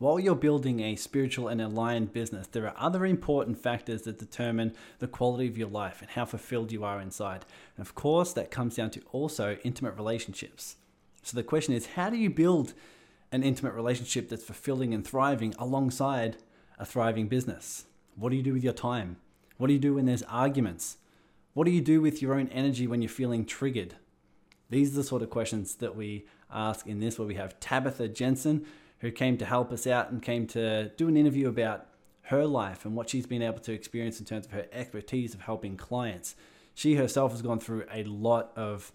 while you're building a spiritual and aligned business, there are other important factors that determine the quality of your life and how fulfilled you are inside. And of course, that comes down to also intimate relationships. So the question is how do you build an intimate relationship that's fulfilling and thriving alongside a thriving business? What do you do with your time? What do you do when there's arguments? What do you do with your own energy when you're feeling triggered? These are the sort of questions that we ask in this, where we have Tabitha Jensen, who came to help us out and came to do an interview about her life and what she's been able to experience in terms of her expertise of helping clients. She herself has gone through a lot of,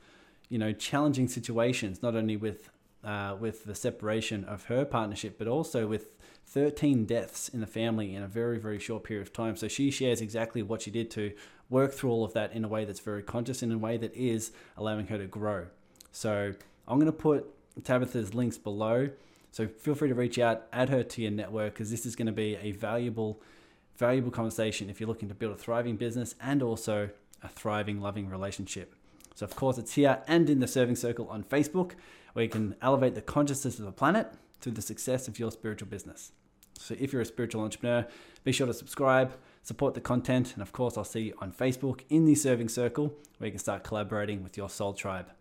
you know, challenging situations, not only with uh, with the separation of her partnership, but also with 13 deaths in the family in a very, very short period of time. So she shares exactly what she did to work through all of that in a way that's very conscious, in a way that is allowing her to grow. So I'm going to put Tabitha's links below. So feel free to reach out, add her to your network because this is going to be a valuable, valuable conversation if you're looking to build a thriving business and also a thriving, loving relationship. So of course it's here and in the Serving Circle on Facebook, where you can elevate the consciousness of the planet through the success of your spiritual business. So if you're a spiritual entrepreneur, be sure to subscribe, support the content, and of course I'll see you on Facebook in the Serving Circle, where you can start collaborating with your soul tribe.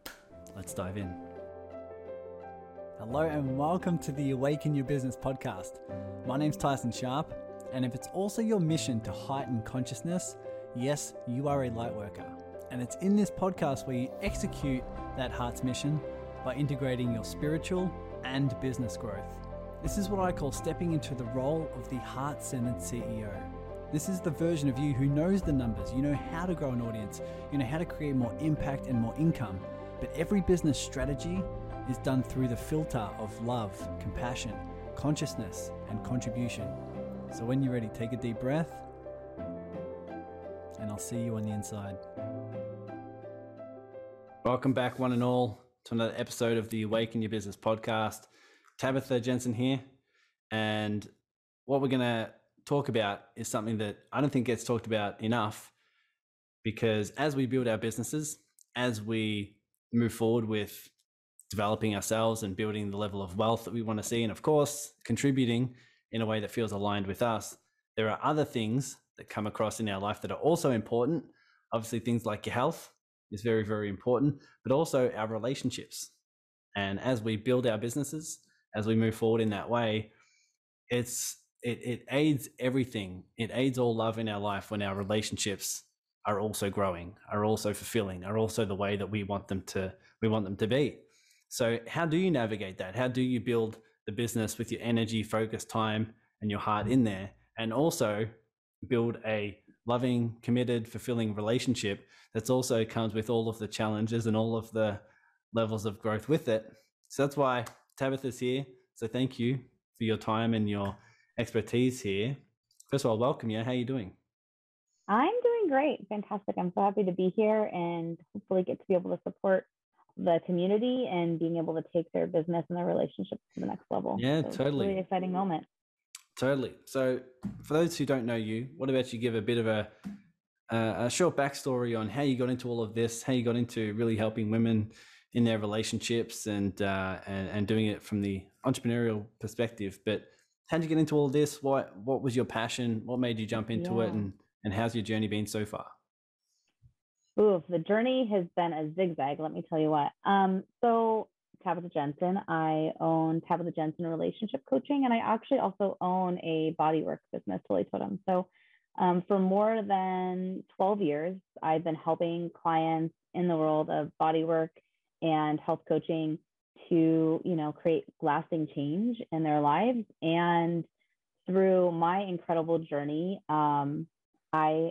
Let's dive in. Hello, and welcome to the Awaken Your Business podcast. My name's Tyson Sharp, and if it's also your mission to heighten consciousness, yes, you are a light worker. And it's in this podcast where you execute that heart's mission by integrating your spiritual and business growth. This is what I call stepping into the role of the heart centered CEO. This is the version of you who knows the numbers, you know how to grow an audience, you know how to create more impact and more income but every business strategy is done through the filter of love, compassion, consciousness, and contribution. So when you're ready, take a deep breath, and I'll see you on the inside. Welcome back, one and all, to another episode of the Awaken Your Business podcast. Tabitha Jensen here. And what we're going to talk about is something that I don't think gets talked about enough because as we build our businesses, as we move forward with developing ourselves and building the level of wealth that we want to see. And of course, contributing in a way that feels aligned with us. There are other things that come across in our life that are also important. Obviously, things like your health is very, very important, but also our relationships. And as we build our businesses, as we move forward in that way, it's it, it aids everything. It aids all love in our life when our relationships are also growing, are also fulfilling, are also the way that we want them to we want them to be. So how do you navigate that? How do you build the business with your energy, focus, time, and your heart in there, and also build a loving, committed, fulfilling relationship that's also comes with all of the challenges and all of the levels of growth with it. So that's why Tabitha's here. So thank you for your time and your expertise here. First of all, welcome you. How are you doing? I'm doing great. Fantastic. I'm so happy to be here and hopefully get to be able to support the community and being able to take their business and their relationships to the next level. Yeah, so totally. really exciting moment. Totally. So, for those who don't know you, what about you give a bit of a a short backstory on how you got into all of this, how you got into really helping women in their relationships and uh, and, and doing it from the entrepreneurial perspective. But how did you get into all this? What what was your passion? What made you jump into yeah. it? And and how's your journey been so far? Ooh, the journey has been a zigzag, let me tell you what. Um, so Tabitha Jensen, I own Tabitha Jensen Relationship Coaching, and I actually also own a bodywork business, Tilly Totem. So um, for more than 12 years, I've been helping clients in the world of bodywork and health coaching to, you know, create lasting change in their lives. And through my incredible journey, um, I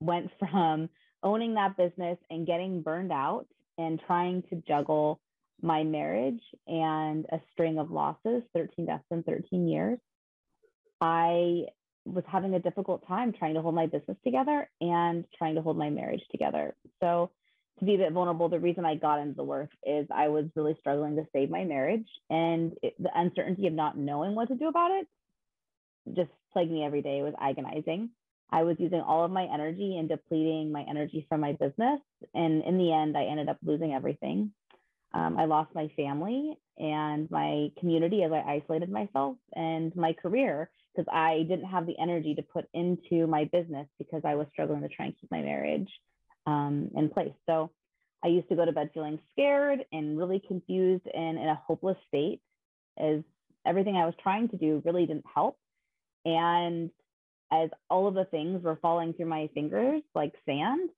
went from owning that business and getting burned out and trying to juggle my marriage and a string of losses 13 deaths in 13 years. I was having a difficult time trying to hold my business together and trying to hold my marriage together. So, to be a bit vulnerable, the reason I got into the work is I was really struggling to save my marriage, and it, the uncertainty of not knowing what to do about it just plagued me every day. It was agonizing. I was using all of my energy and depleting my energy from my business. And in the end, I ended up losing everything. Um, I lost my family and my community as I isolated myself and my career because I didn't have the energy to put into my business because I was struggling to try and keep my marriage um, in place. So I used to go to bed feeling scared and really confused and in a hopeless state as everything I was trying to do really didn't help. And as all of the things were falling through my fingers like sand,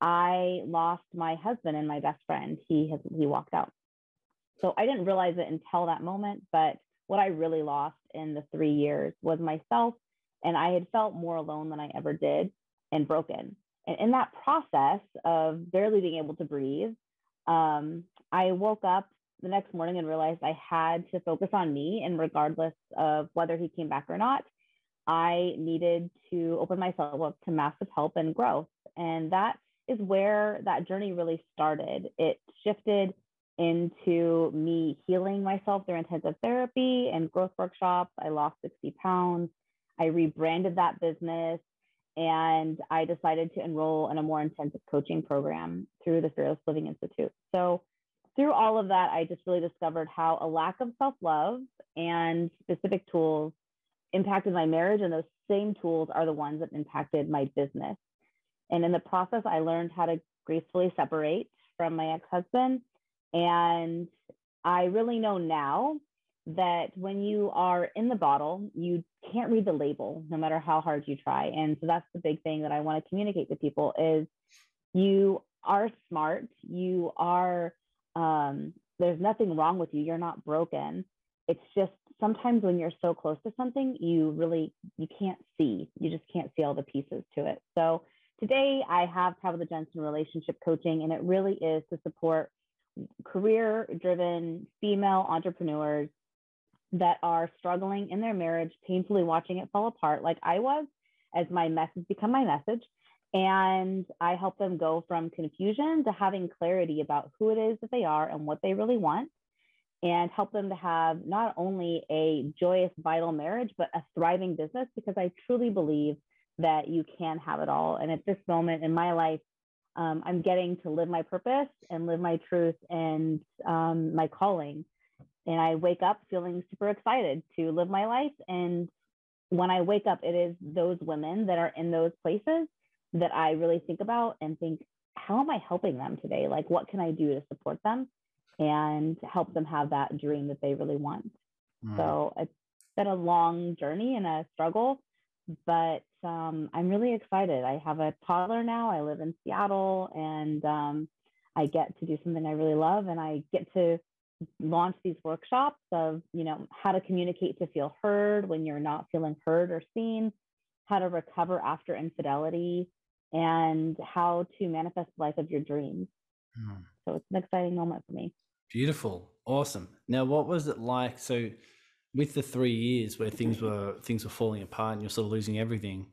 I lost my husband and my best friend. He has he walked out. So I didn't realize it until that moment, but what I really lost in the 3 years was myself and I had felt more alone than I ever did and broken. And in that process of barely being able to breathe, um, I woke up the next morning and realized I had to focus on me. And regardless of whether he came back or not, I needed to open myself up to massive help and growth. And that is where that journey really started. It shifted into me healing myself through intensive therapy and growth workshops. I lost 60 pounds. I rebranded that business and I decided to enroll in a more intensive coaching program through the Fearless Living Institute. So, through all of that, I just really discovered how a lack of self love and specific tools impacted my marriage, and those same tools are the ones that impacted my business. And in the process, I learned how to gracefully separate from my ex husband. And I really know now that when you are in the bottle, you can't read the label no matter how hard you try. And so that's the big thing that I want to communicate to people is you are smart, you are um, there's nothing wrong with you, you're not broken. It's just sometimes when you're so close to something, you really you can't see. You just can't see all the pieces to it. So today I have Tabitha Jensen relationship coaching, and it really is to support career driven female entrepreneurs that are struggling in their marriage, painfully watching it fall apart, like I was, as my message become my message. And I help them go from confusion to having clarity about who it is that they are and what they really want, and help them to have not only a joyous, vital marriage, but a thriving business, because I truly believe that you can have it all. And at this moment in my life, um, I'm getting to live my purpose and live my truth and um, my calling and I wake up feeling super excited to live my life. And when I wake up, it is those women that are in those places that I really think about and think, how am I helping them today? Like, what can I do to support them and help them have that dream that they really want? Mm. So it's been a long journey and a struggle, but um, I'm really excited. I have a toddler now. I live in Seattle and um, I get to do something I really love and I get to launch these workshops of you know how to communicate to feel heard when you're not feeling heard or seen how to recover after infidelity and how to manifest the life of your dreams mm. so it's an exciting moment for me beautiful. Awesome. Now what was it like? So with the three years where things were things were falling apart and you're sort of losing everything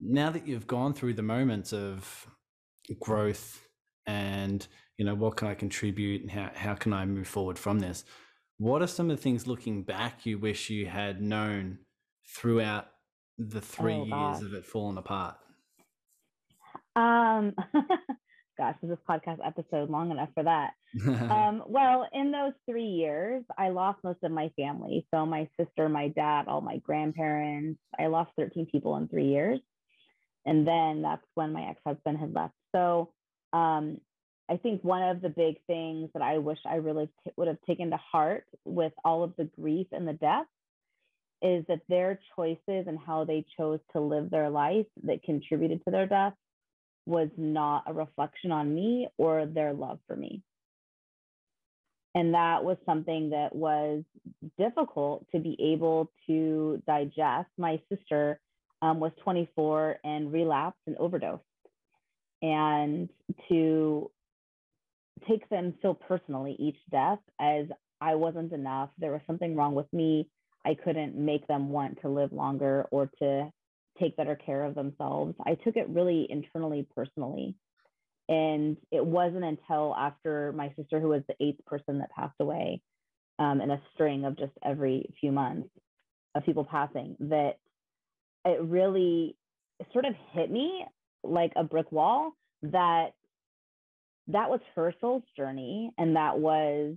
now that you've gone through the moments of growth and you know what can i contribute and how, how can i move forward from this what are some of the things looking back you wish you had known throughout the three oh, years of it falling apart? Um gosh is this podcast episode long enough for that? Um, well in those three years i lost most of my family. So my sister my dad all my grandparents i lost 13 people in three years. And then that's when my ex-husband had left. So um, I think one of the big things that I wish I really t- would have taken to heart with all of the grief and the death is that their choices and how they chose to live their life that contributed to their death was not a reflection on me or their love for me. And that was something that was difficult to be able to digest. My sister um, was 24 and relapsed and overdosed and to take them so personally each death as I wasn't enough. There was something wrong with me. I couldn't make them want to live longer or to take better care of themselves. I took it really internally, personally. And it wasn't until after my sister, who was the eighth person that passed away um, in a string of just every few months of people passing, that it really sort of hit me like a brick wall that that was her soul's journey and that was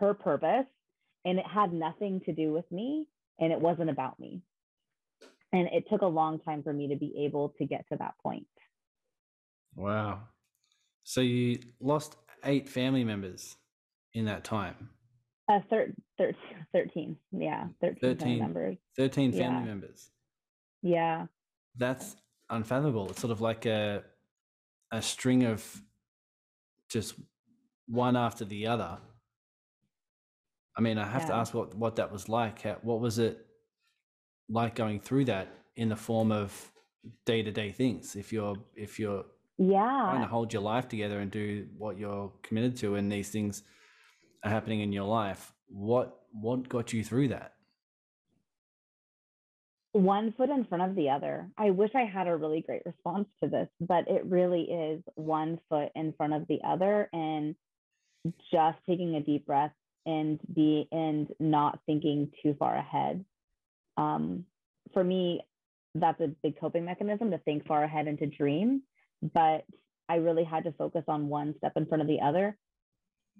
her purpose and it had nothing to do with me and it wasn't about me and it took a long time for me to be able to get to that point. Wow. So you lost eight family members in that time? Uh, thir- thir- 13 yeah 13, 13 members. 13 family yeah. members. Yeah. That's unfathomable. It's sort of like a a string of just one after the other. I mean, I have yeah. to ask what what that was like. What was it like going through that in the form of day to day things? If you're if you're yeah trying to hold your life together and do what you're committed to, and these things are happening in your life, what what got you through that? one foot in front of the other. I wish I had a really great response to this, but it really is one foot in front of the other and just taking a deep breath and be and not thinking too far ahead. Um, for me, that's a big coping mechanism to think far ahead and to dream, but I really had to focus on one step in front of the other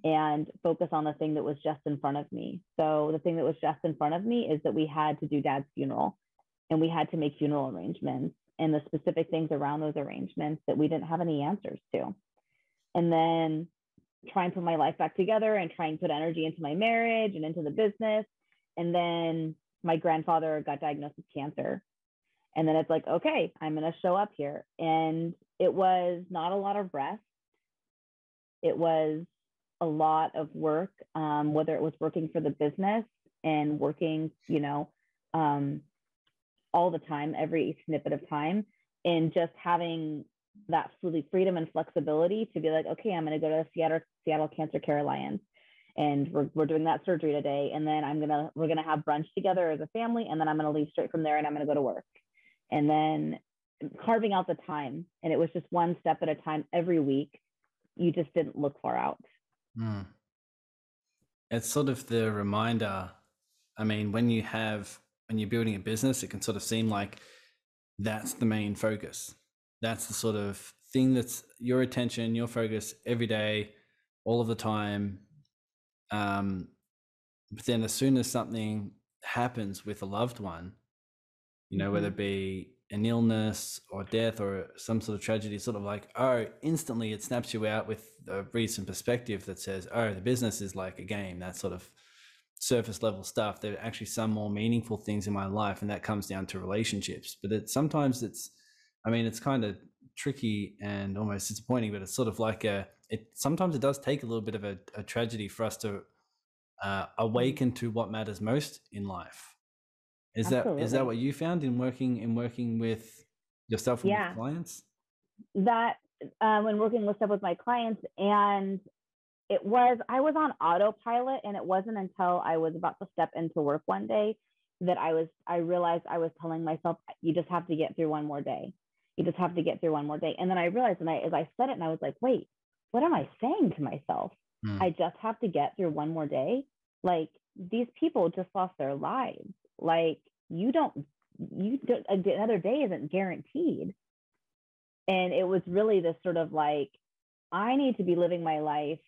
and focus on the thing that was just in front of me. So the thing that was just in front of me is that we had to do dad's funeral and we had to make funeral arrangements and the specific things around those arrangements that we didn't have any answers to. And then try and put my life back together and try and put energy into my marriage and into the business. And then my grandfather got diagnosed with cancer. And then it's like, okay, I'm going to show up here. And it was not a lot of rest. It was a lot of work, um, whether it was working for the business and working, you know, um, all the time, every snippet of time, and just having that freedom and flexibility to be like, okay, I'm going to go to the Seattle Seattle Cancer Care Alliance, and we're we're doing that surgery today, and then I'm gonna we're gonna have brunch together as a family, and then I'm gonna leave straight from there, and I'm gonna go to work, and then carving out the time, and it was just one step at a time every week. You just didn't look far out. Mm. It's sort of the reminder. I mean, when you have when you're building a business, it can sort of seem like that's the main focus. That's the sort of thing that's your attention, your focus every day, all of the time. Um, but then as soon as something happens with a loved one, you know, mm-hmm. whether it be an illness or death or some sort of tragedy, sort of like, oh, instantly it snaps you out with a recent perspective that says, oh, the business is like a game. That sort of surface level stuff. There are actually some more meaningful things in my life, and that comes down to relationships. But it sometimes it's, I mean, it's kind of tricky and almost disappointing. But it's sort of like a, it sometimes it does take a little bit of a, a tragedy for us to uh, awaken to what matters most in life. Is Absolutely. that is that what you found in working in working with yourself and yeah. clients? That uh, when working with stuff with my clients and it was I was on autopilot and it wasn't until I was about to step into work one day that I was I realized I was telling myself you just have to get through one more day. You just have to get through one more day. And then I realized and I as I said it and I was like, "Wait, what am I saying to myself? Hmm. I just have to get through one more day." Like these people just lost their lives. Like you don't you don't another day isn't guaranteed. And it was really this sort of like I need to be living my life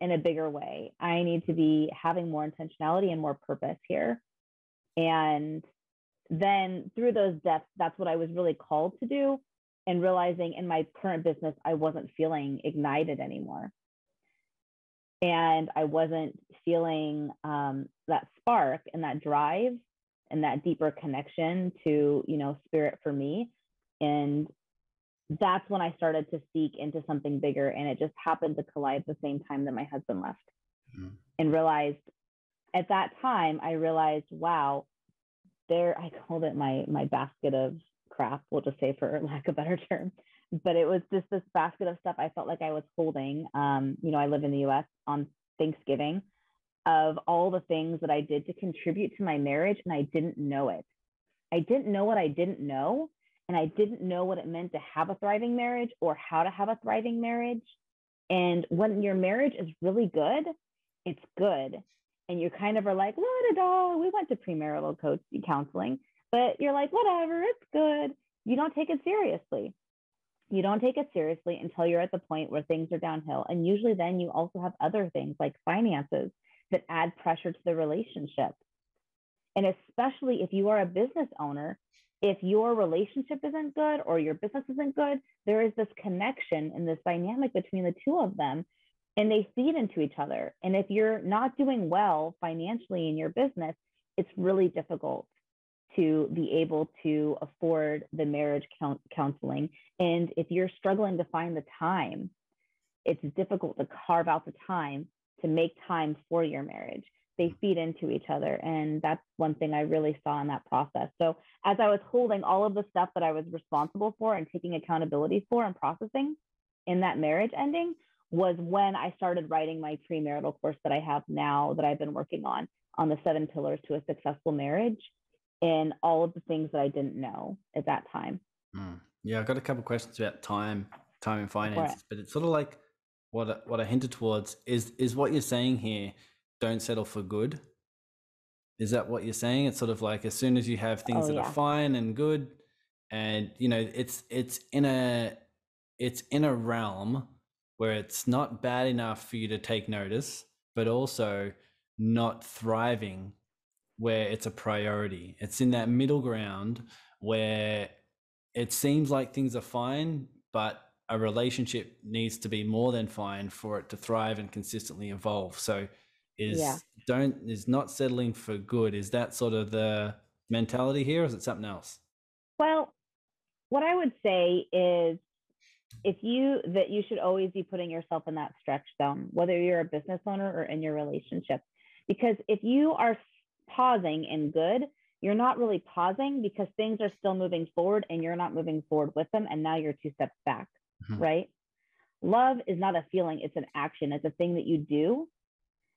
in a bigger way. I need to be having more intentionality and more purpose here. And then through those depths, that's what I was really called to do. And realizing in my current business, I wasn't feeling ignited anymore. And I wasn't feeling um, that spark and that drive and that deeper connection to, you know, spirit for me. And that's when I started to seek into something bigger. And it just happened to collide the same time that my husband left mm-hmm. and realized at that time, I realized, wow, there, I called it my, my basket of crap, we'll just say for lack of a better term. But it was just this basket of stuff I felt like I was holding. Um, you know, I live in the US on Thanksgiving of all the things that I did to contribute to my marriage, and I didn't know it. I didn't know what I didn't know and I didn't know what it meant to have a thriving marriage or how to have a thriving marriage. And when your marriage is really good, it's good. And you kind of are like, la da da, we went to premarital coach counseling, but you're like, whatever, it's good. You don't take it seriously. you don't take it seriously until you're at the point where things are downhill. And usually then you also have other things like finances that add pressure to the relationship. And especially if you are a business owner, if your relationship isn't good or your business isn't good, there is this connection and this dynamic between the two of them, and they feed into each other. And if you're not doing well financially in your business, it's really difficult to be able to afford the marriage counseling. And if you're struggling to find the time, it's difficult to carve out the time to make time for your marriage. They mm-hmm. feed into each other. And that's one thing I really saw in that process. So, as I was holding all of the stuff that I was responsible for and taking accountability for and processing in that marriage ending, was when I started writing my premarital course that I have now that I've been working on on the seven pillars to a successful marriage and all of the things that I didn't know at that time. Mm. Yeah, I've got a couple questions about time, time and finances, but it's sort of like what what I hinted towards is is what you're saying here. Don't settle for good. Is that what you're saying? It's sort of like as soon as you have things oh, that yeah. are fine and good, and you know it's it's in a it's in a realm where it's not bad enough for you to take notice, but also not thriving where it's a priority. It's in that middle ground where it seems like things are fine, but a relationship needs to be more than fine for it to thrive and consistently evolve. So is yeah. don't is not settling for good. Is that sort of the mentality here, or is it something else? Well, what I would say is if you that you should always be putting yourself in that stretch zone, whether you're a business owner or in your relationship. Because if you are pausing in good, you're not really pausing because things are still moving forward and you're not moving forward with them. And now you're two steps back, mm-hmm. right? Love is not a feeling, it's an action. It's a thing that you do,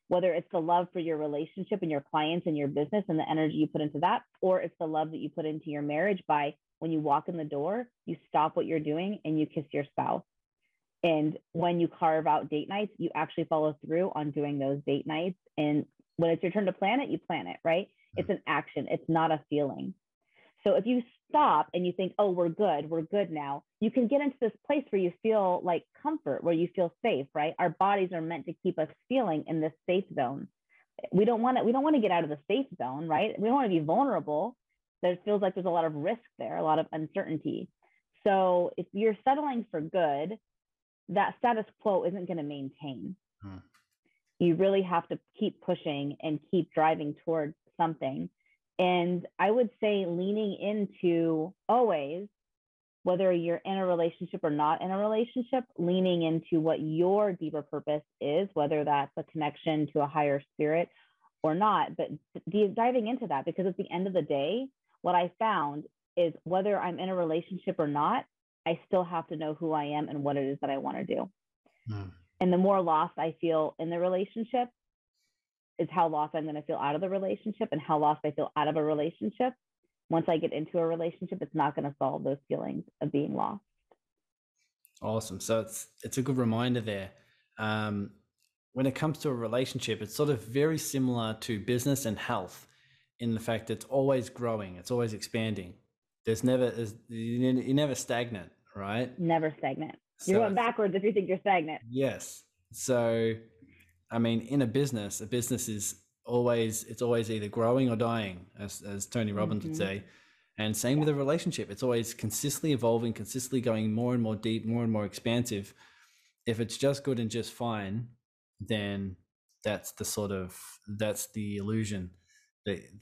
whether it's the love for your relationship and your clients and your business and the energy you put into that, or it's the love that you put into your marriage by when you walk in the door, you stop what you're doing and you kiss your spouse. And when you carve out date nights, you actually follow through on doing those date nights and when it's your turn to plan it, you plan it, right? It's an action, it's not a feeling. So if you stop and you think, oh, we're good, we're good now, you can get into this place where you feel like comfort, where you feel safe, right? Our bodies are meant to keep us feeling in this safe zone. We don't want to, we don't want to get out of the safe zone, right? We don't want to be vulnerable. There feels like there's a lot of risk there, a lot of uncertainty. So if you're settling for good, that status quo isn't going to maintain. Hmm you really have to keep pushing and keep driving towards something. And I would say leaning into always, whether you're in a relationship or not in a relationship, leaning into what your deeper purpose is, whether that's a connection to a higher spirit or not, but diving into that because at the end of the day, what I found is whether I'm in a relationship or not, I still have to know who I am and what it is that I want to do. Mm. And the more lost I feel in the relationship is how lost I'm going to feel out of the relationship and how lost I feel out of a relationship. Once I get into a relationship, it's not going to solve those feelings of being lost. Awesome. So it's it's a good reminder there. Um, when it comes to a relationship, it's sort of very similar to business and health in the fact that it's always growing, it's always expanding. There's never there's, you're never stagnant, right? Never stagnant. You're going backwards if you think you're stagnant. Yes. So, I mean, in a business, a business is always it's always either growing or dying, as as Tony Robbins mm-hmm. would say. And same yeah. with a relationship. It's always consistently evolving, consistently going more and more deep, more and more expansive. If it's just good and just fine, then that's the sort of that's the illusion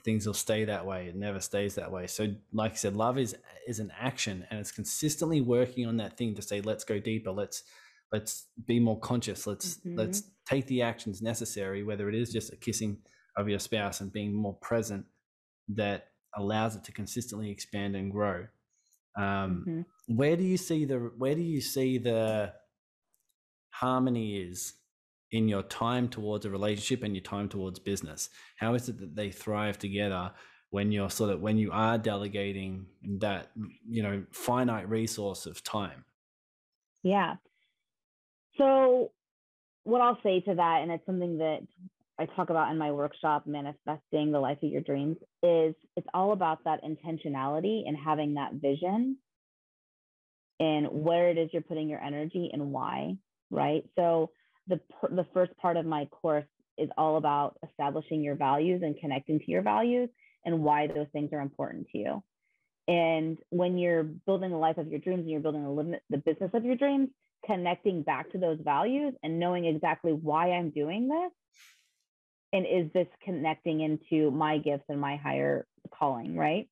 things will stay that way. It never stays that way. So, like I said, love is is an action, and it's consistently working on that thing to say, let's go deeper. Let's let's be more conscious. Let's mm-hmm. let's take the actions necessary, whether it is just a kissing of your spouse and being more present, that allows it to consistently expand and grow. Um, mm-hmm. Where do you see the where do you see the harmony is in your time towards a relationship and your time towards business? How is it that they thrive together when you're sort of when you are delegating that you know finite resource of time? Yeah. So what I'll say to that, and it's something that I talk about in my workshop, manifesting the life of your dreams, is it's all about that intentionality and having that vision and where it is you're putting your energy and why, right? So the the first part of my course is all about establishing your values and connecting to your values and why those things are important to you. And when you're building the life of your dreams and you're building the, the business of your dreams, connecting back to those values and knowing exactly why I'm doing this. And is this connecting into my gifts and my higher calling, right?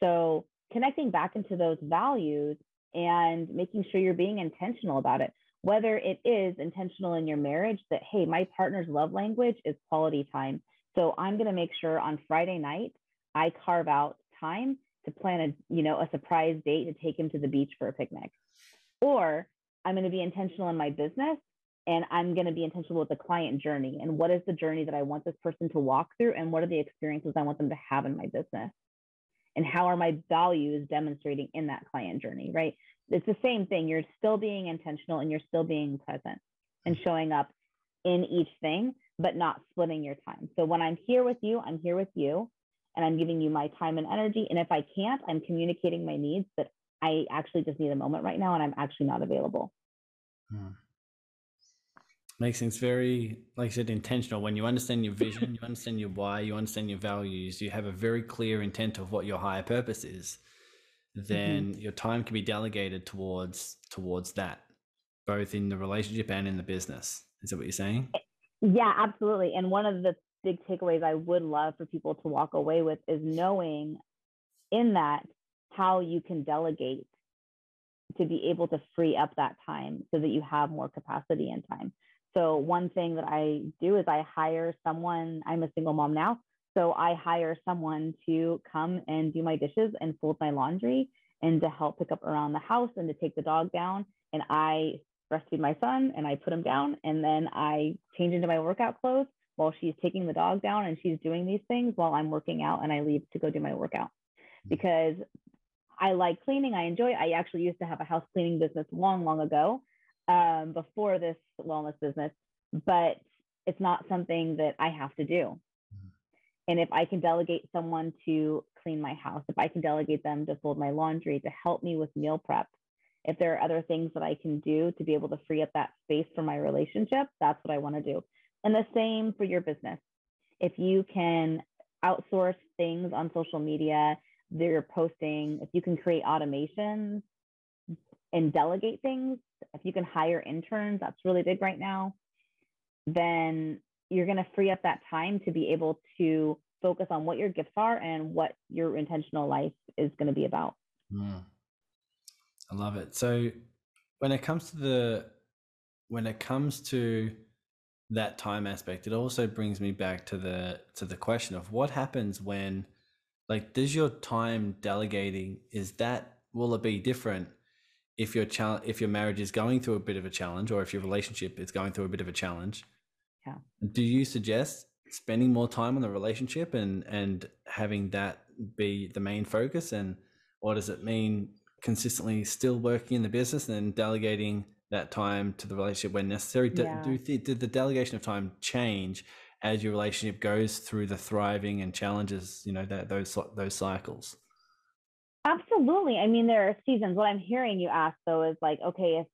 So connecting back into those values and making sure you're being intentional about it. Whether it is intentional in your marriage that, hey, my partner's love language is quality time. So I'm going to make sure on Friday night I carve out time to plan a, you know, a surprise date to take him to the beach for a picnic. Or I'm going to be intentional in my business and I'm going to be intentional with the client journey and what is the journey that I want this person to walk through and what are the experiences I want them to have in my business and how are my values demonstrating in that client journey, right? It's the same thing. You're still being intentional and you're still being present and showing up in each thing, but not splitting your time. So when I'm here with you, I'm here with you and I'm giving you my time and energy. And if I can't, I'm communicating my needs that I actually just need a moment right now and I'm actually not available. Hmm. Makes things very, like I said, intentional. When you understand your vision, you understand your why, you understand your values, you have a very clear intent of what your higher purpose is, then mm-hmm. your time can be delegated towards towards that, both in the relationship and in the business. Is that what you're saying? Yeah, absolutely. And one of the big takeaways I would love for people to walk away with is knowing in that how you can delegate to be able to free up that time so that you have more capacity and time. So, one thing that I do is I hire someone, I'm a single mom now. So, I hire someone to come and do my dishes and fold my laundry and to help pick up around the house and to take the dog down. And I breastfeed my son and I put him down and then I change into my workout clothes while she's taking the dog down and she's doing these things while I'm working out and I leave to go do my workout mm. because I like cleaning. I enjoy. I actually used to have a house cleaning business long, long ago, um, before this wellness business, but it's not something that I have to do. And if I can delegate someone to clean my house, if I can delegate them to fold my laundry, to help me with meal prep, if there are other things that I can do to be able to free up that space for my relationship, that's what I want to do. And the same for your business. If you can outsource things on social media, they're posting, if you can create automations and delegate things, if you can hire interns, that's really big right now, then you're going to free up that time to be able to focus on what your gifts are and what your intentional life is going to be about. Mm. I love it. So when it comes to the when it comes to that time aspect, it also brings me back to the to the question of what happens when like does your time delegating is that will it be different if your challenge if your marriage is going through a bit of a challenge or if your relationship is going through a bit of a challenge yeah do you suggest spending more time on the relationship and and having that be the main focus and what does it mean consistently still working in the business and delegating that time to the relationship when necessary yeah. do, do, did the delegation of time change as your relationship goes through the thriving and challenges, you know, that those those cycles. Absolutely. I mean, there are seasons. What I'm hearing you ask though is like, okay, if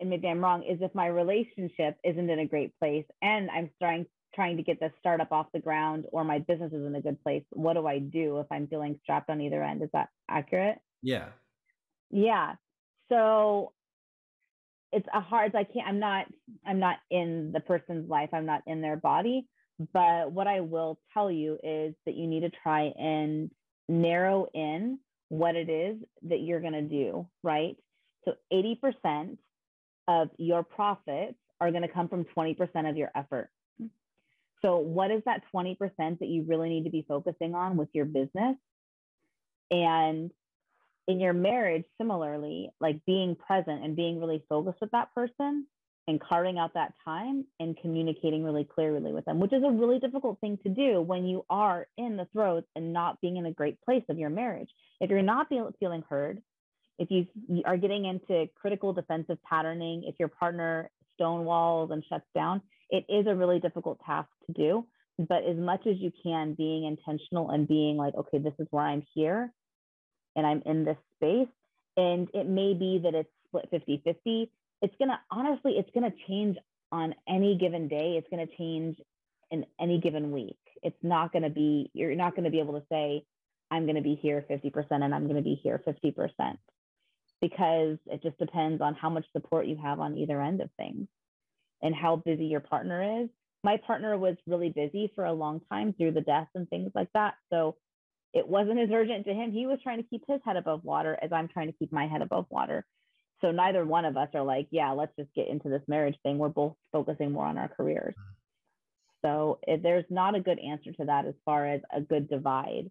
and maybe I'm wrong, is if my relationship isn't in a great place and I'm trying trying to get the startup off the ground or my business is in a good place, what do I do if I'm feeling strapped on either end? Is that accurate? Yeah. Yeah. So it's a hard i can't i'm not i'm not in the person's life i'm not in their body but what I will tell you is that you need to try and narrow in what it is that you're going to do, right? So 80% of your profits are going to come from 20% of your effort. So, what is that 20% that you really need to be focusing on with your business? And in your marriage, similarly, like being present and being really focused with that person and carving out that time and communicating really clearly with them, which is a really difficult thing to do when you are in the throes and not being in a great place of your marriage. If you're not feel, feeling heard, if you are getting into critical defensive patterning, if your partner stonewalls and shuts down, it is a really difficult task to do. But as much as you can, being intentional and being like, okay, this is where I'm here and I'm in this space. And it may be that it's split 50 50. It's going to, honestly, it's going to change on any given day. It's going to change in any given week. It's not going to be, you're not going to be able to say, I'm going to be here 50% and I'm going to be here 50% because it just depends on how much support you have on either end of things and how busy your partner is. My partner was really busy for a long time through the deaths and things like that. So it wasn't as urgent to him. He was trying to keep his head above water as I'm trying to keep my head above water. So neither one of us are like, yeah, let's just get into this marriage thing. We're both focusing more on our careers. So if there's not a good answer to that as far as a good divide.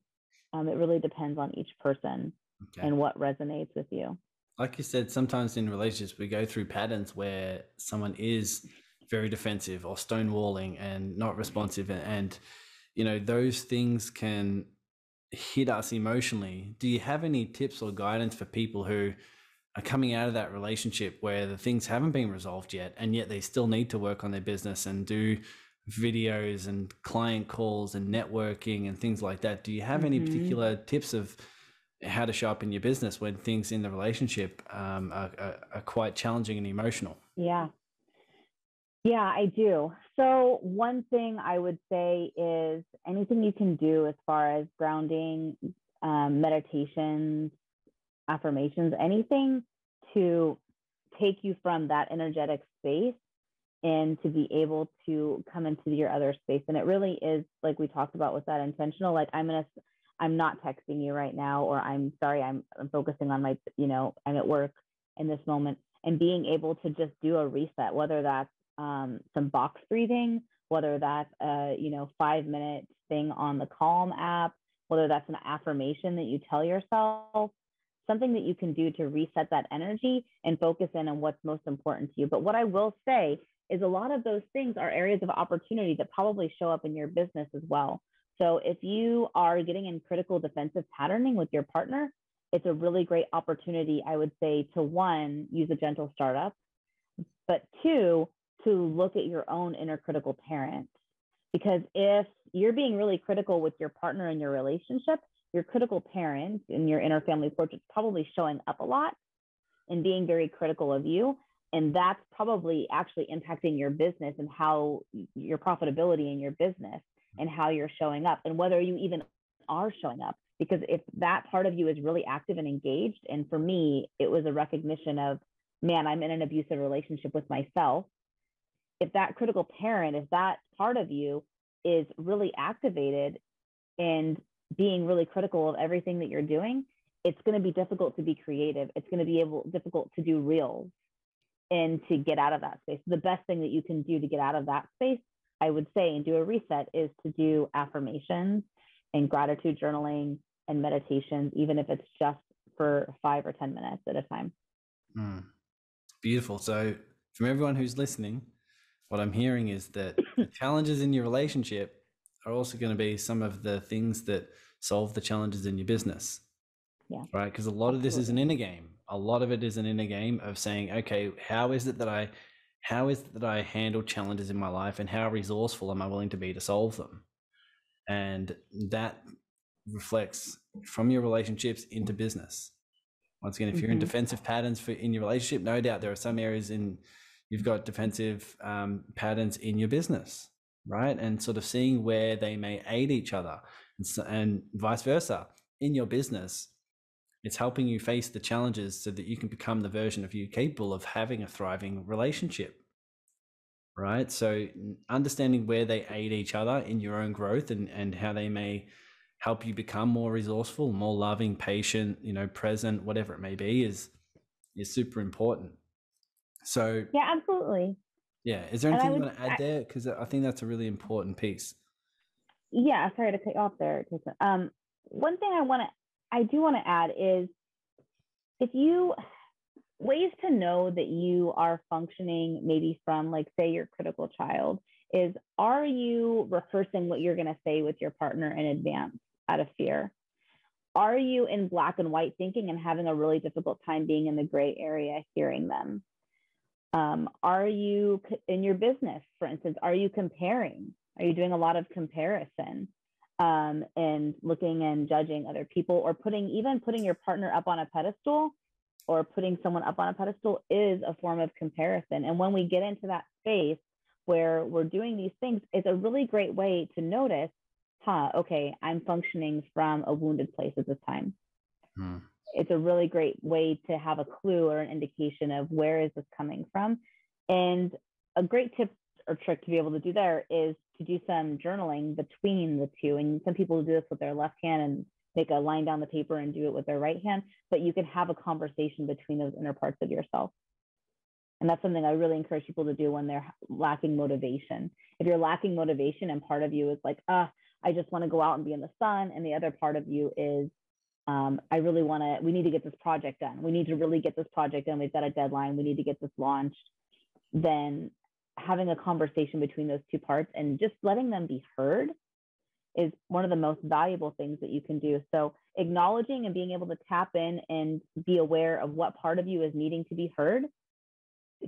Um, it really depends on each person okay. and what resonates with you. Like you said, sometimes in relationships we go through patterns where someone is very defensive or stonewalling and not responsive, and, and you know those things can hit us emotionally. Do you have any tips or guidance for people who are coming out of that relationship where the things haven't been resolved yet, and yet they still need to work on their business and do videos and client calls and networking and things like that? Do you have any mm-hmm. particular tips of how to show up in your business when things in the relationship um, are, are, are quite challenging and emotional? Yeah. Yeah, I do. So, one thing I would say is anything you can do as far as grounding, um, meditations, affirmations, anything to take you from that energetic space and to be able to come into your other space. And it really is like we talked about with that intentional, like I'm going to, I'm not texting you right now, or I'm sorry, I'm, I'm focusing on my, you know, I'm at work in this moment and being able to just do a reset, whether that's um, some box breathing, whether that's a you know five minute thing on the Calm app, whether that's an affirmation that you tell yourself, something that you can do to reset that energy and focus in on what's most important to you. But what I will say is a lot of those things are areas of opportunity that probably show up in your business as well. So if you are getting in critical defensive patterning with your partner, it's a really great opportunity, I would say, to one, use a gentle startup, but two, to look at your own inner critical parent. Because if you're being really critical with your partner in your relationship, your critical parent in your inner family portrait is probably showing up a lot and being very critical of you. And that's probably actually impacting your business and how your profitability in your business and how you're showing up and whether you even are showing up. Because if that part of you is really active and engaged, and for me, it was a recognition of, man, I'm in an abusive relationship with myself if that critical parent, if that part of you is really activated and being really critical of everything that you're doing, it's going to be difficult to be creative. It's going to be able difficult to do reels and to get out of that space. The best thing that you can do to get out of that space, I would say, and do a reset is to do affirmations and gratitude journaling and meditations, even if it's just for five or 10 minutes at a time. Mm. Beautiful. So, from everyone who's listening, what I'm hearing is that the challenges in your relationship are also going to be some of the things that solve the challenges in your business. Yeah. Right. Because a lot of this is an inner game. A lot of it is an inner game of saying, okay, how is it that I, how is it that I handle challenges in my life and how resourceful am I willing to be to solve them? And that reflects from your relationships into business. Once again, if you're in mm-hmm. defensive patterns for in your relationship, no doubt there are some areas in you've got defensive um, patterns in your business, right? And sort of seeing where they may aid each other and, so, and vice versa in your business. It's helping you face the challenges so that you can become the version of you capable of having a thriving relationship. Right. So understanding where they aid each other in your own growth and, and how they may help you become more resourceful, more loving, patient, you know, present, whatever it may be, is is super important. So yeah, absolutely. Yeah, is there anything would, you want to add I, there? Because I think that's a really important piece. Yeah, sorry to cut you off there. Um, one thing I want to, I do want to add is, if you ways to know that you are functioning maybe from like say your critical child is are you rehearsing what you're going to say with your partner in advance out of fear? Are you in black and white thinking and having a really difficult time being in the gray area hearing them? Um, are you in your business, for instance, are you comparing? Are you doing a lot of comparison um, and looking and judging other people or putting even putting your partner up on a pedestal or putting someone up on a pedestal is a form of comparison. And when we get into that space where we're doing these things, it's a really great way to notice, huh, okay, I'm functioning from a wounded place at this time. Hmm. It's a really great way to have a clue or an indication of where is this coming from. And a great tip or trick to be able to do there is to do some journaling between the two. And some people do this with their left hand and make a line down the paper and do it with their right hand, but you can have a conversation between those inner parts of yourself. And that's something I really encourage people to do when they're lacking motivation. If you're lacking motivation and part of you is like, ah, I just want to go out and be in the sun, and the other part of you is, um, I really want to, we need to get this project done. We need to really get this project done. We've got a deadline. We need to get this launched. Then having a conversation between those two parts and just letting them be heard is one of the most valuable things that you can do. So, acknowledging and being able to tap in and be aware of what part of you is needing to be heard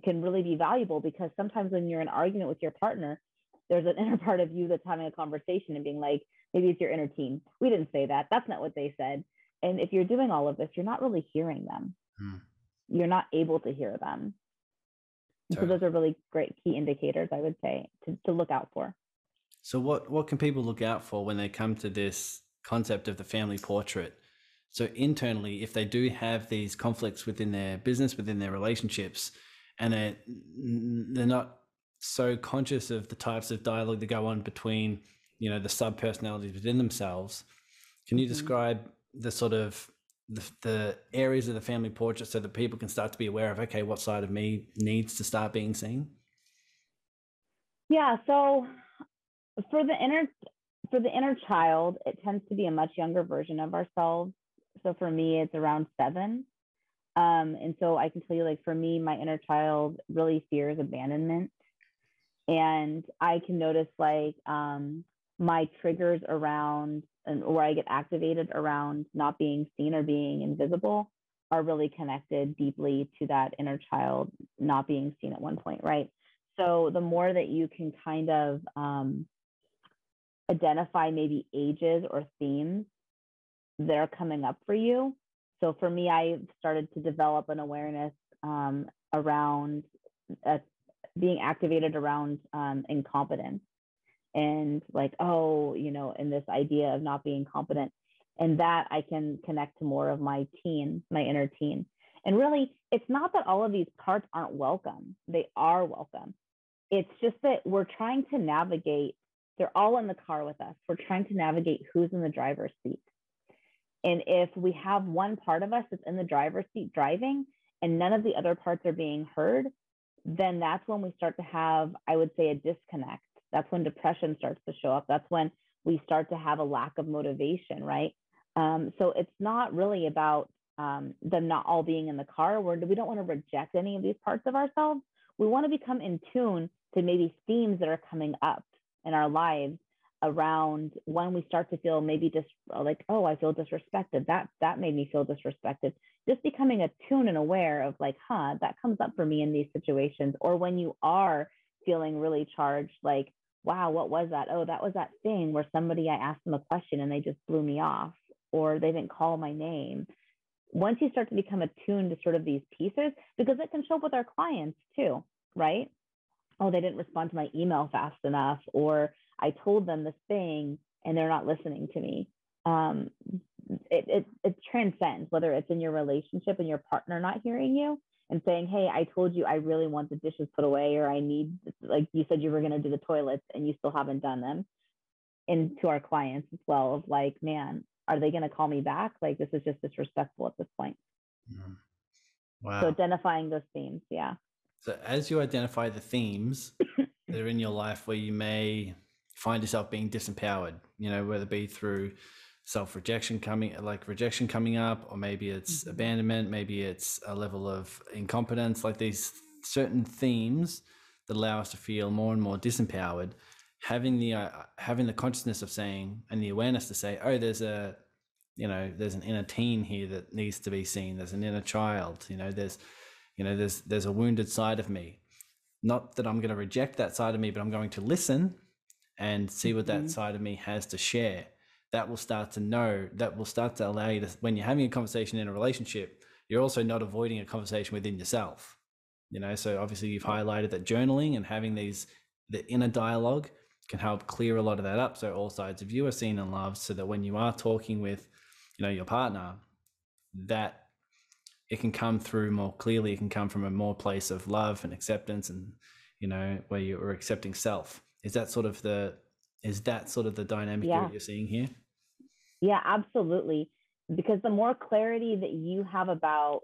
can really be valuable because sometimes when you're in an argument with your partner, there's an inner part of you that's having a conversation and being like, maybe it's your inner team. We didn't say that. That's not what they said. And if you're doing all of this, you're not really hearing them. Hmm. You're not able to hear them. So those are really great key indicators, I would say, to, to look out for. So what what can people look out for when they come to this concept of the family portrait? So internally, if they do have these conflicts within their business, within their relationships, and they're they're not so conscious of the types of dialogue that go on between you know the sub personalities within themselves, can you mm-hmm. describe the sort of the, the areas of the family portrait so that people can start to be aware of okay what side of me needs to start being seen? Yeah so for the inner for the inner child it tends to be a much younger version of ourselves. So for me it's around seven. Um, and so i can tell you like for me my inner child really fears abandonment. And i can notice like um, my triggers around and where i get activated around not being seen or being invisible are really connected deeply to that inner child not being seen at one point right so the more that you can kind of um, identify maybe ages or themes that are coming up for you. So for me, I started to develop an awareness um, around uh, being activated around um, incompetence and like, oh, you know, and this idea of not being competent. And that I can connect to more of my teen, my inner teen. And really, it's not that all of these parts aren't welcome, they are welcome. It's just that we're trying to navigate they're all in the car with us. We're trying to navigate who's in the driver's seat. And if we have one part of us that's in the driver's seat driving and none of the other parts are being heard, then that's when we start to have, I would say, a disconnect. That's when depression starts to show up. That's when we start to have a lack of motivation, right? Um, so it's not really about um, them not all being in the car. We're, we don't want to reject any of these parts of ourselves. We want to become in tune to maybe themes that are coming up in our lives around when we start to feel maybe just like oh i feel disrespected that that made me feel disrespected just becoming attuned and aware of like huh that comes up for me in these situations or when you are feeling really charged like wow what was that? Oh that was that thing where somebody i asked them a question and they just blew me off or they didn't call my name. Once you start to become attuned to sort of these pieces because it can show up with our clients too right? Oh, they didn't respond to my email fast enough, or I told them this thing and they're not listening to me. Um, it, it, it transcends whether it's in your relationship and your partner not hearing you and saying, hey, I told you I really want the dishes put away, or I need, like you said, you were going to do the toilets and you still haven't done them. And to our clients as well, of like, man, are they going to call me back? Like, this is just disrespectful at this point. Mm. Wow. So identifying those themes, yeah. So as you identify the themes that are in your life where you may find yourself being disempowered, you know, whether it be through self rejection coming like rejection coming up, or maybe it's mm-hmm. abandonment, maybe it's a level of incompetence, like these certain themes that allow us to feel more and more disempowered. Having the uh, having the consciousness of saying and the awareness to say, oh, there's a you know, there's an inner teen here that needs to be seen. There's an inner child. You know, there's you know there's there's a wounded side of me not that i'm going to reject that side of me but i'm going to listen and see what that mm-hmm. side of me has to share that will start to know that will start to allow you to when you're having a conversation in a relationship you're also not avoiding a conversation within yourself. You know, so obviously you've highlighted that journaling and having these the inner dialogue can help clear a lot of that up. So all sides of you are seen and loved, so that when you are talking with, you know, your partner, that it can come through more clearly. It can come from a more place of love and acceptance, and you know, where you're accepting self. Is that sort of the is that sort of the dynamic yeah. you're seeing here? Yeah, absolutely. Because the more clarity that you have about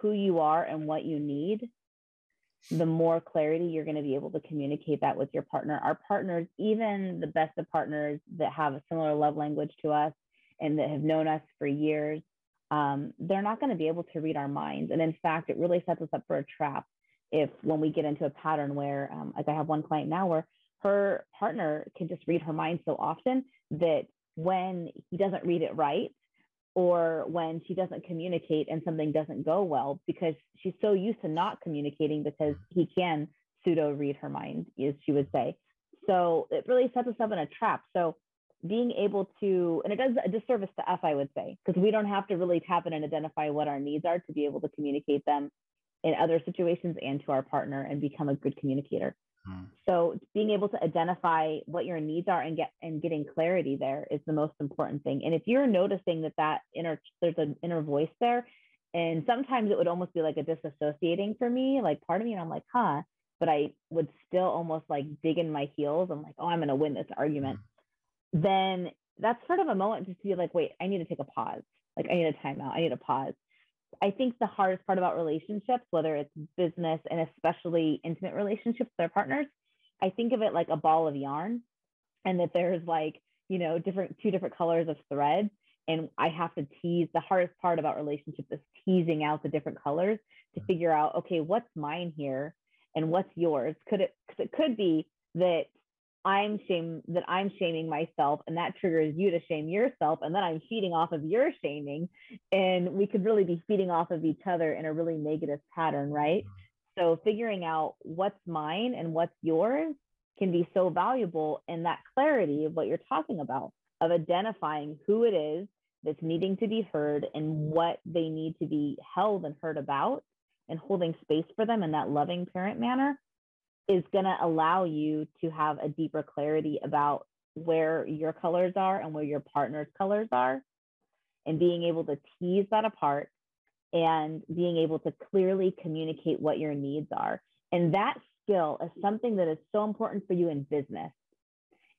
who you are and what you need, the more clarity you're going to be able to communicate that with your partner. Our partners, even the best of partners that have a similar love language to us and that have known us for years, um, they're not going to be able to read our minds. And in fact, it really sets us up for a trap if when we get into a pattern where, um, like I have one client now where her partner can just read her mind so often that when he doesn't read it right, or when she doesn't communicate and something doesn't go well because she's so used to not communicating because he can pseudo read her mind, as she would say. So it really sets us up in a trap. So being able to, and it does a disservice to us, I would say, because we don't have to really tap in and identify what our needs are to be able to communicate them in other situations and to our partner and become a good communicator. Mm. So being able to identify what your needs are and get and getting clarity there is the most important thing. And if you're noticing that that inner there's an inner voice there, and sometimes it would almost be like a disassociating for me, like part of me, and I'm like, huh, but I would still almost like dig in my heels. I'm like, oh, I'm gonna win this argument. Mm. Then that's sort of a moment just to be like, wait, I need to take a pause. Like I need a timeout. I need a pause. I think the hardest part about relationships, whether it's business and especially intimate relationships with their partners, I think of it like a ball of yarn and that there's like, you know, different two different colors of thread. And I have to tease the hardest part about relationships is teasing out the different colors to mm. figure out, okay, what's mine here and what's yours? Could it, because it could be that I'm shame that I'm shaming myself and that triggers you to shame yourself and then I'm feeding off of your shaming and we could really be feeding off of each other in a really negative pattern, right? Mm-hmm. So figuring out what's mine and what's yours can be so valuable in that clarity of what you're talking about of identifying who it is that's needing to be heard and what they need to be held and heard about and holding space for them in that loving parent manner is going to allow you to have a deeper clarity about where your colors are and where your partner's colors are and being able to tease that apart and being able to clearly communicate what your needs are. And that skill is something that is so important for you in business.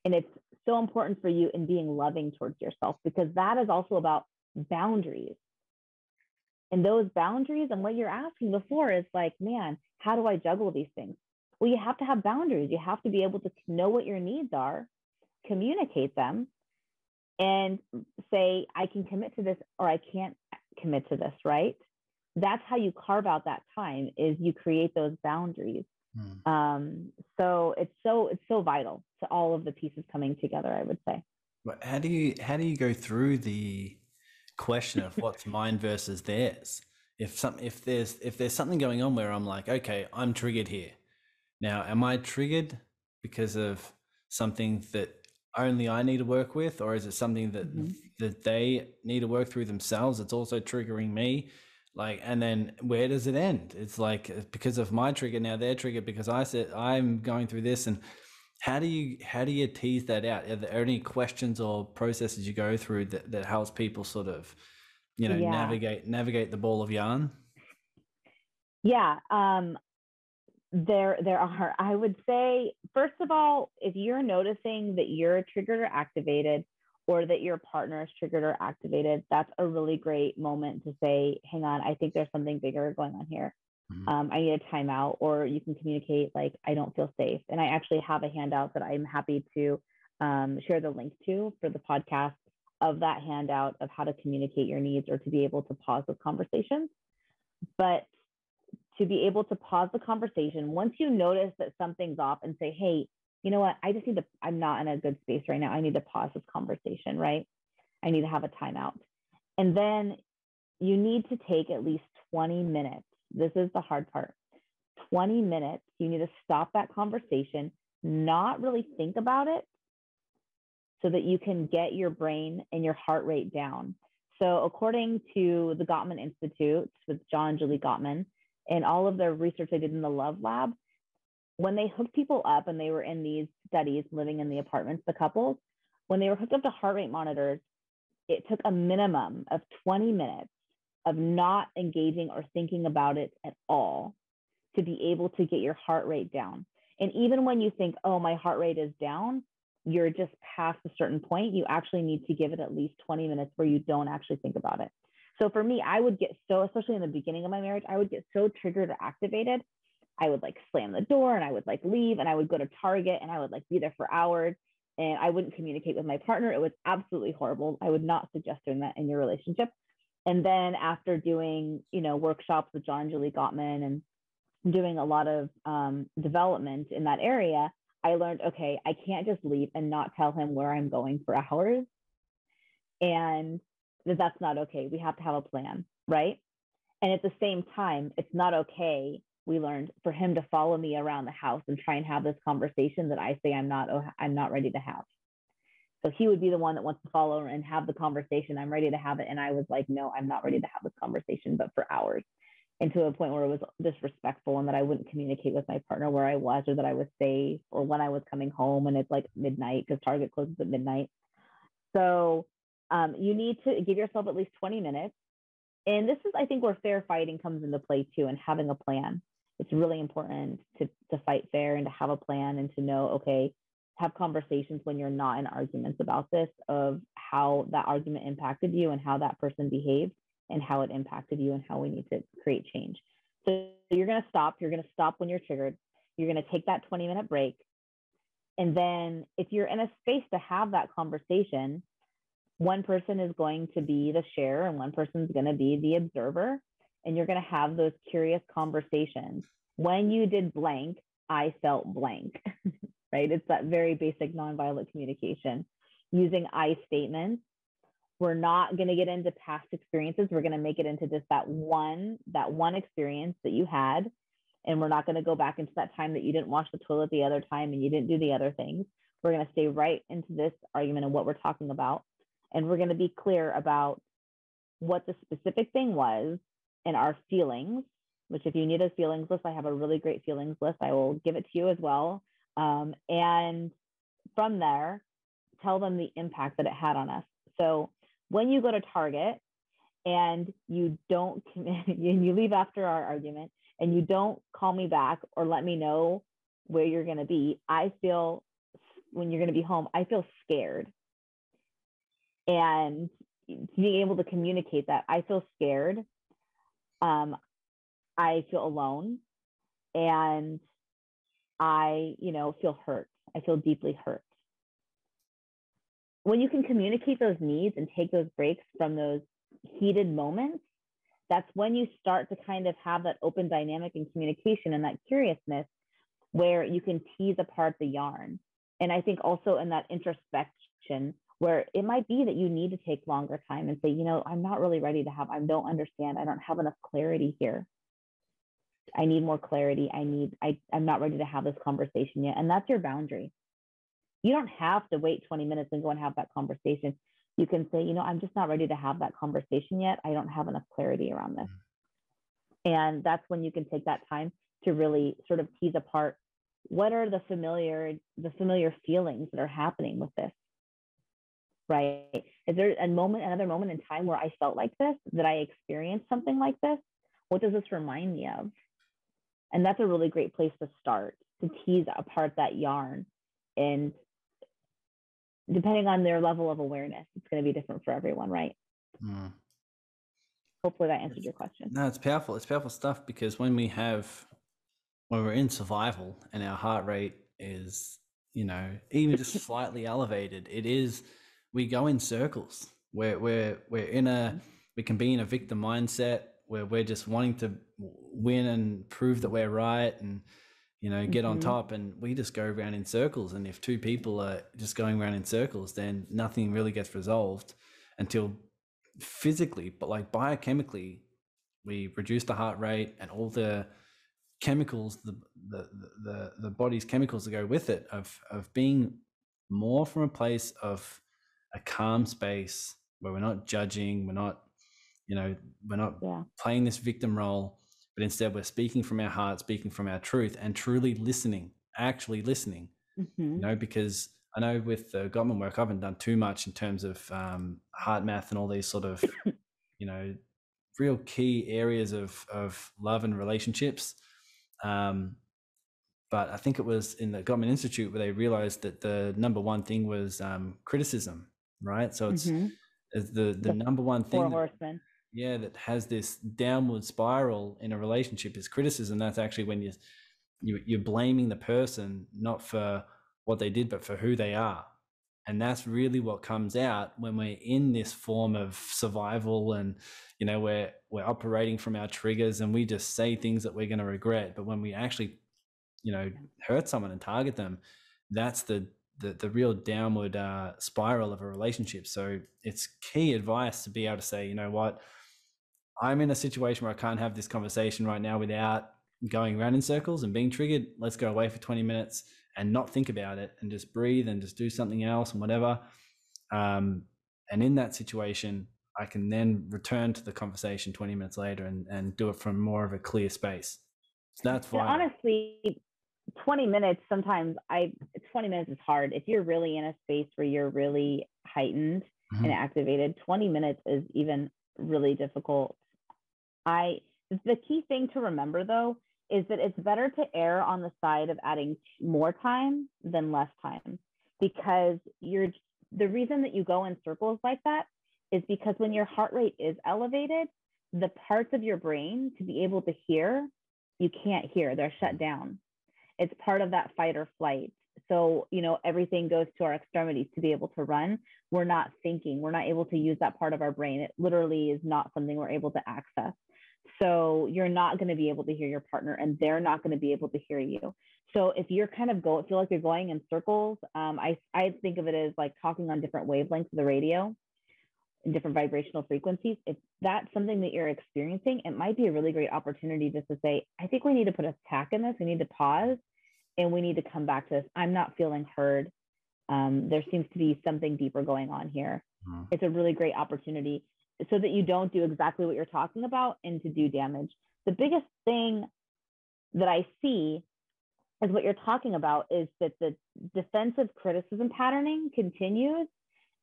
And it's so important for you in being loving towards yourself because that is also about boundaries. And those boundaries and what you're asking before is like, man, how do I juggle these things? Well, you have to have boundaries. You have to be able to know what your needs are, communicate them, and say, I can commit to this or I can't commit to this, right? That's how you carve out that time is you create those boundaries. Hmm. Um, so it's so it's so vital to all of the pieces coming together, I would say. But how do you how do you go through the question of what's mine versus theirs? If some if there's if there's something going on where I'm like, okay, I'm triggered here now, am I triggered because of something that only I need to work with, or is it something that mm-hmm. that they need to work through themselves? It's also triggering me. Like, and then where does it end? It's like uh, because of my trigger now, they're triggered because I said I'm going through this, and how do you how do you tease that out? Are there any questions or processes you go through that that helps people sort of, you know, yeah. navigate navigate the ball of yarn? Yeah, um, there there are. I would say first of all if you're noticing that you're triggered or activated or that your partner is triggered or activated that's a really great moment to say hang on i think there's something bigger going on here. Mm-hmm. um, i need a timeout or you can communicate like i don't feel safe. And i actually have a handout that i'm happy to um, share the link to for the podcast of that handout of how to communicate your needs or to be able to pause those conversations. But to be able to pause the conversation once you notice that something's off and say, hey, you know what? I just need to, I'm not in a good space right now. I need to pause this conversation, right? I need to have a timeout. And then you need to take at least 20 minutes. This is the hard part 20 minutes. You need to stop that conversation, not really think about it, so that you can get your brain and your heart rate down. So, according to the Gottman Institute with John and Julie Gottman, and all of the research they did in the Love Lab, when they hooked people up and they were in these studies living in the apartments, the couples, when they were hooked up to heart rate monitors, it took a minimum of 20 minutes of not engaging or thinking about it at all to be able to get your heart rate down. And even when you think, oh, my heart rate is down, you're just past a certain point. You actually need to give it at least 20 minutes where you don't actually think about it. So for me, I would get so, especially in the beginning of my marriage, I would get so triggered or activated. I would like slam the door and I would like leave and I would go to Target and I would like be there for hours and I wouldn't communicate with my partner. It was absolutely horrible. I would not suggest doing that in your relationship. And then after doing, you know, workshops with John Julie Gottman and doing a lot of um, development in that area, I learned, okay, I can't just leave and not tell him where I'm going for hours. And that that's not okay. We have to have a plan, right? And at the same time, it's not okay. We learned for him to follow me around the house and try and have this conversation that I say I'm not I'm not ready to have. So he would be the one that wants to follow and have the conversation. I'm ready to have it. And I was like, no, I'm not ready to have this conversation, but for hours. And to a point where it was disrespectful and that I wouldn't communicate with my partner where I was or that I was safe or when I was coming home and it's like midnight because Target closes at midnight. So um, you need to give yourself at least 20 minutes. And this is, I think, where fair fighting comes into play too, and having a plan. It's really important to, to fight fair and to have a plan and to know, okay, have conversations when you're not in arguments about this of how that argument impacted you and how that person behaved and how it impacted you and how we need to create change. So you're going to stop. You're going to stop when you're triggered. You're going to take that 20 minute break. And then if you're in a space to have that conversation, one person is going to be the share and one person's going to be the observer. And you're going to have those curious conversations. When you did blank, I felt blank, right? It's that very basic nonviolent communication using I statements. We're not going to get into past experiences. We're going to make it into just that one, that one experience that you had. And we're not going to go back into that time that you didn't wash the toilet the other time and you didn't do the other things. We're going to stay right into this argument and what we're talking about and we're going to be clear about what the specific thing was and our feelings which if you need a feelings list i have a really great feelings list i will give it to you as well um, and from there tell them the impact that it had on us. So when you go to target and you don't commit, and you leave after our argument and you don't call me back or let me know where you're going to be i feel when you're going to be home i feel scared and being able to communicate that i feel scared. Um, i feel alone and i you know feel hurt. I feel deeply hurt. When you can communicate those needs and take those breaks from those heated moments that's when you start to kind of have that open dynamic and communication and that curiousness where you can tease apart the yarn. And i think also in that introspection where it might be that you need to take longer time and say, you know, I'm not really ready to have, I don't understand, I don't have enough clarity here. I need more clarity. I need, I, I'm not ready to have this conversation yet. And that's your boundary. You don't have to wait 20 minutes and go and have that conversation. You can say, you know, I'm just not ready to have that conversation yet. I don't have enough clarity around this. Mm. And that's when you can take that time to really sort of tease apart what are the familiar the familiar feelings that are happening with this right? Is there a moment, another moment in time where I felt like this, that I experienced something like this? What does this remind me of? And that's a really great place to start to tease apart that yarn. And depending on their level of awareness, it's going to be different for everyone, right? Mm. Hopefully that answered your question. No, it's powerful. It's powerful stuff because when we have, when we're in survival and our heart rate is, you know, even just slightly elevated, it is we go in circles. We're we're we're in a we can be in a victim mindset where we're just wanting to win and prove that we're right and you know get mm-hmm. on top and we just go around in circles and if two people are just going around in circles then nothing really gets resolved until physically but like biochemically we reduce the heart rate and all the chemicals the the the, the body's chemicals that go with it of of being more from a place of a calm space where we're not judging, we're not, you know, we're not Yeah. playing this victim role, but instead we're speaking from our heart, speaking from our truth, and truly listening, actually listening. You hmm know, because I know with the Gottman work, I haven't done too much in terms of um, HeartMath and all these sort of, you know, real key areas of of love and relationships. Um, but I think it was in the Gottman Institute where they realized that the number one thing was um, criticism, right? So it's hmm it's the the The number one thing that, yeah that has this downward spiral in a relationship is criticism. That's actually when you, you you're blaming the person not for what they did but for who they are. And that's really what comes out when we're in this form of survival and you know we're we're operating from our triggers and we just say things that we're going to regret. But when we actually you know hurt someone and target them that's the the, the real downward uh, spiral of a relationship. So it's key advice to be able to say you know what? I'm in a situation where i can't have this conversation right now without going around in circles and being triggered. Let's go away for 20 minutes and not think about it and just breathe and just do something else and whatever. Um, and in that situation i can then return to the conversation 20 minutes later and, and do it from more of a clear space. So that's vital honestly, 20 minutes sometimes I 20 minutes is hard. If you're really in a space where you're really heightened Mhm. and activated, 20 minutes is even really difficult. I the key thing to remember though is that it's better to err on the side of adding more time than less time because you're the reason that you go in circles like that is because when your heart rate is elevated, the parts of your brain to be able to hear, you can't hear. They're shut down. It's part of that fight or flight. So, you know, everything goes to our extremities to be able to run. We're not thinking, we're not able to use that part of our brain. It literally is not something we're able to access. So, you're not going to be able to hear your partner, and they're not going to be able to hear you. So, if you're kind of go, feel like you're going in circles, um, I, I think of it as like talking on different wavelengths of the radio in different vibrational frequencies. If that's something that you're experiencing, it might be a really great opportunity just to say, I think we need to put a tack in this. We need to pause and we need to come back to this. I'm not feeling heard. Um, there seems to be something deeper going on here. Mhm. It's a really great opportunity so that you don't do exactly what you're talking about and to do damage. The biggest thing that I see is what you're talking about is that the defensive criticism patterning continues.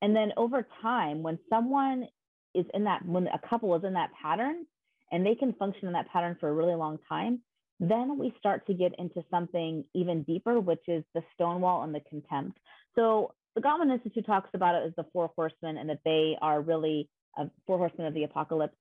And then over time, when someone is in that, when a couple is in that pattern and they can function in that pattern for a really long time, then we start to get into something even deeper, which is the stonewall and the contempt. So the Gottman Institute talks about it as the four horsemen and that they are really uh, four horsemen of the apocalypse.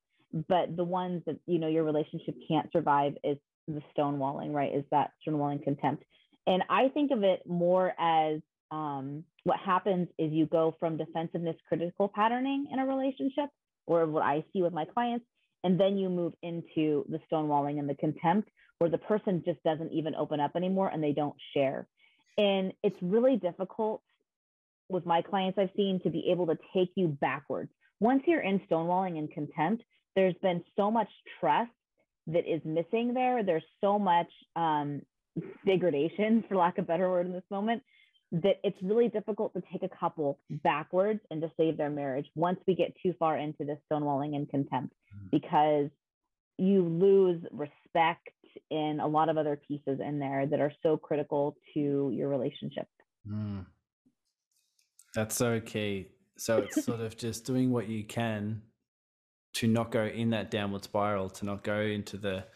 But the ones that, you know, your relationship can't survive is the stonewalling, right? Is that stonewalling contempt. And I think of it more as um, what happens is you go from defensiveness critical patterning in a relationship, or what I see with my clients, and then you move into the stonewalling and the contempt, where the person just doesn't even open up anymore and they don't share. And it's really difficult with my clients I've seen to be able to take you backwards. Once you're in stonewalling and contempt, there's been so much trust that is missing there. There's so much um, degradation, for lack of a better word, in this moment, that it's really difficult to take a couple backwards and to save their marriage once we get too far into this stonewalling and contempt, Mhm. because you lose respect in a lot of other pieces in there that are so critical to your relationship. Mm. That's so key. So it's sort of just doing what you can to not go in that downward spiral, to not go into the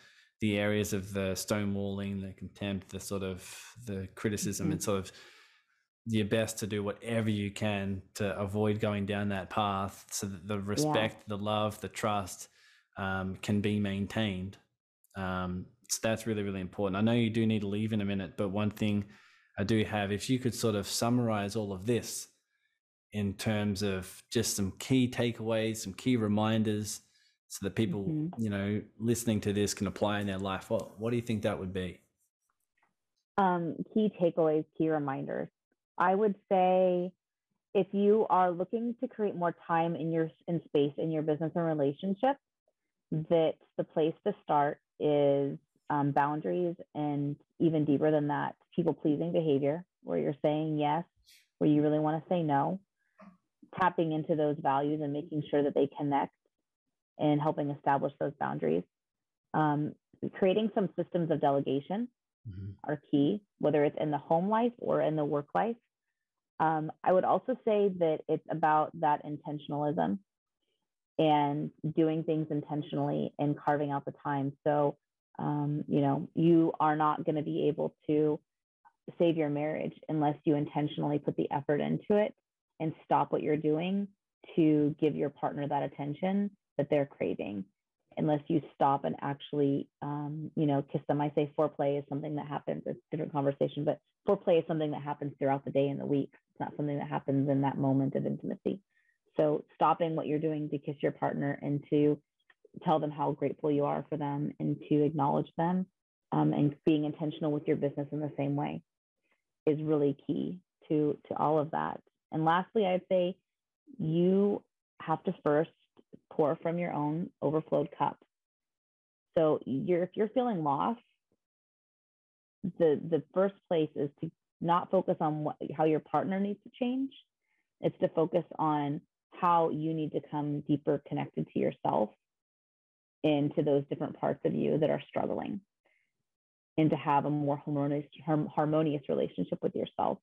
the areas of the stonewalling, the contempt, the sort of the criticism, Mhm. and sort of your best to do whatever you can to avoid going down that path, so that the respect, the love, the trust um, can be maintained. Um, so that's really really important. I know you do need to leave in a minute, but one thing I do have, if you could sort of summarize all of this in terms of just some key takeaways, some key reminders, so that people, Mhm. you know, listening to this can apply in their life. What What do you think that would be? um, key takeaways, key reminders. I would say if you are looking to create more time in your in space in your business and relationship, that the place to start is um, boundaries and even deeper than that, people pleasing behavior, where you're saying yes, where you really want to say no. tapping into those values and making sure that they connect and helping establish those boundaries. Um, creating some systems of delegation mm-hmm. are key, whether it's in the home life or in the work life. Um, I would also say that it's about that intentionalism and doing things intentionally and carving out the time. So, um, you know, you are not going to be able to save your marriage unless you intentionally put the effort into it and stop what you're doing to give your partner that attention that they're craving unless you stop and actually um, you know kiss them. I say foreplay is something that happens it's a different conversation but foreplay is something that happens throughout the day and the week. It's not something that happens in that moment of intimacy. So stopping what you're doing to kiss your partner and to tell them how grateful you are for them and to acknowledge them um, and being intentional with your business in the same way is really key to to all of that. And lastly i'd say you have to first pour from your own overflowed cup. So you're if you're feeling lost, the the first place is to not focus on what how your partner needs to change. It's to focus on how you need to come deeper connected to yourself into those different parts of you that are struggling and to have a more harmonious harmonious relationship with yourself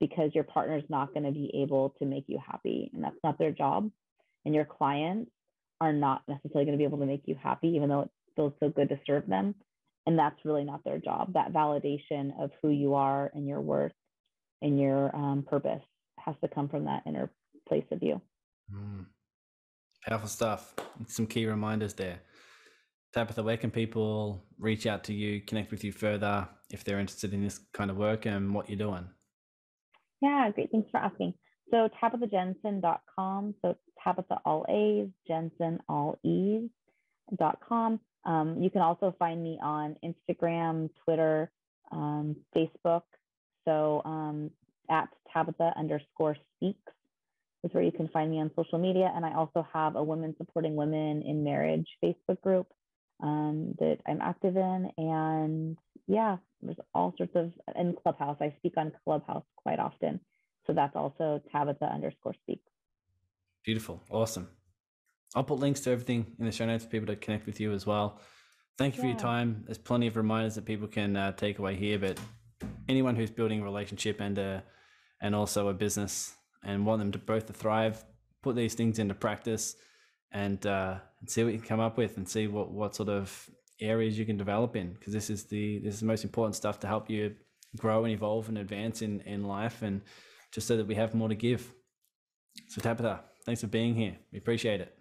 because your partner is not going to be able to make you happy and that's not their job and your clients are not necessarily going to be able to make you happy, even though it feels so good to serve them. And that's really not their job. That validation of who you are and your worth and your um, purpose has to come from that inner place of you. Mm. Powerful stuff. Some key reminders there. Tabitha, where can people reach out to you, connect with you further if they're interested in this kind of work and what you're doing? Yeah, great. Thanks for asking. So tabithajensen.com. So Tabitha all A's, Jensen all E's.com. Um, you can also find me on Instagram, Twitter, um, Facebook. So um, at Tabitha underscore speaks is where you can find me on social media. And I also have a Women Supporting Women in Marriage Facebook group um, that I'm active in. And yeah, there's all sorts of, in Clubhouse, I speak on Clubhouse quite often. So that's also Tabitha underscore speak. Beautiful. Awesome. I'll put links to everything in the show notes for people to connect with you as well. Thank you yeah. for your time. There's plenty of reminders that people can uh, take away here, but anyone who's building a relationship and a, and also a business and want them to both to thrive, put these things into practice and, uh, and see what you can come up with and see what, what sort of areas you can develop in because this is the this is the most important stuff to help you grow and evolve and advance in in life and just so that we have more to give. So, Tabitha, thanks for being here. We appreciate it.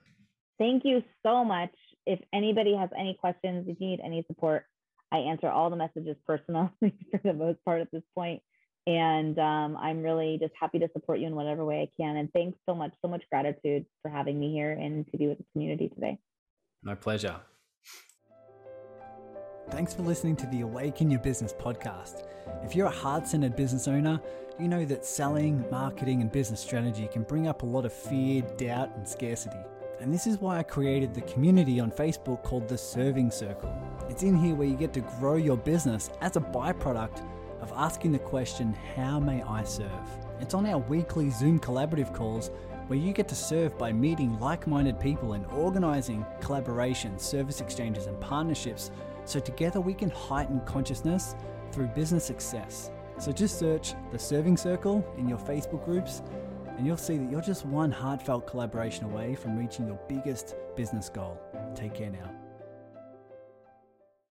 Thank you so much. If anybody has any questions, if you need any support, I answer all the messages personally for the most part at this point. And um, I'm really just happy to support you in whatever way I can. And thanks so much, so much gratitude for having me here and to be with the community today. My pleasure. Thanks for listening to the Awaken Your Business podcast. If you're a heart centered business owner, you know that selling, marketing, and business strategy can bring up a lot of fear, doubt, and scarcity. And this is why I created the community on Facebook called the Serving Circle. It's in here where you get to grow your business as a byproduct of asking the question, How may I serve? It's on our weekly Zoom collaborative calls where you get to serve by meeting like minded people and organizing collaborations, service exchanges, and partnerships so together we can heighten consciousness through business success. So just search the Serving Circle in your Facebook groups, and you'll see that you're just one heartfelt collaboration away from reaching your biggest business goal. Take care now.